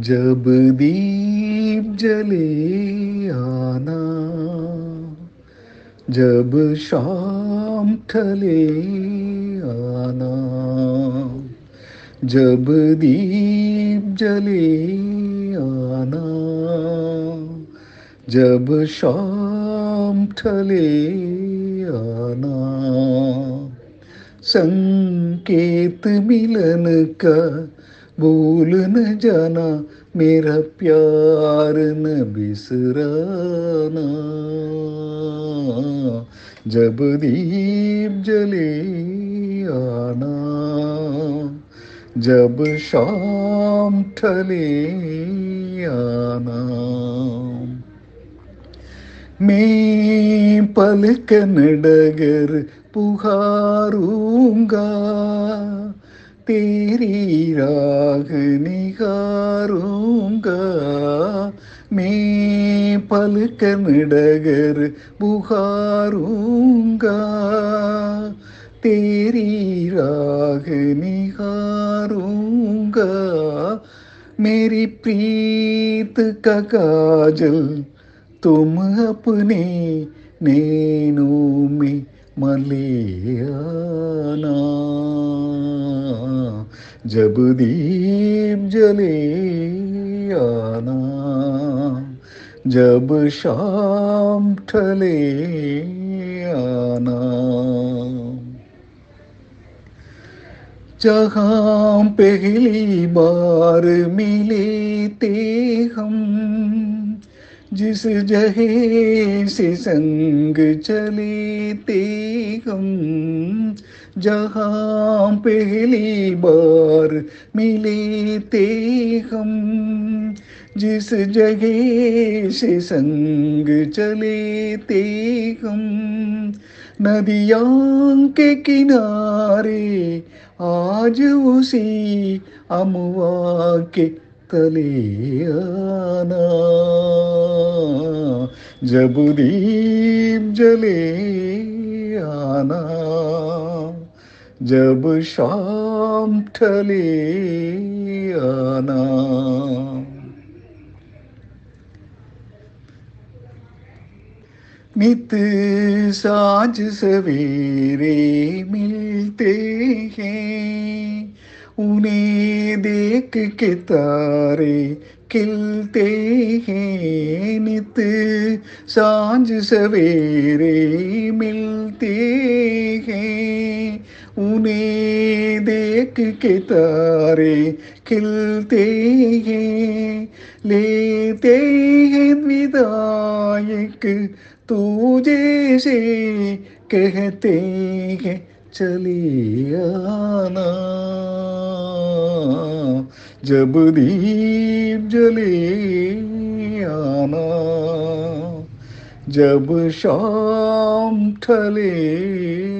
जब दीप जले आना, जब शाम ढले आना, जब दीप जले आना, जब शाम ढले आना। संकेत मिलन का भूल न जाना, मेरा प्यार न बिसराना। जब दीप जले आना, जब शाम ढले आना। मैं पलकन डगर पुकारूँगा तेरी राग निखारूँगा मैं पलकन डगर बुखारूँगा तेरी राग निखारूँगा मेरी प्रीत का काजल तुम अपने नैनों में मले आना। जब दीप जले आना, जब शाम ढले आना। जहाँ पहली बार मिले थे हम, जिस जहे से संग चले थे हम जहाँ पहली बार मिले थे हम जिस जगह से संग चले ते हम नदियों के किनारे आज उसी अमवा के तले आना। जब दीप जले आना। जब शाम ढले आना। नित साँझ सवेरे मिलते हैं। उन्हें देख के तारे खिलते हैं। नित साँझ सवेरे मिलते हैं। उन्हें देख के तारे खिलते हैं। लेते हैं विदायक तू जैसे कहते हैं, चली आना। जब दीप जले आना, जब शाम आना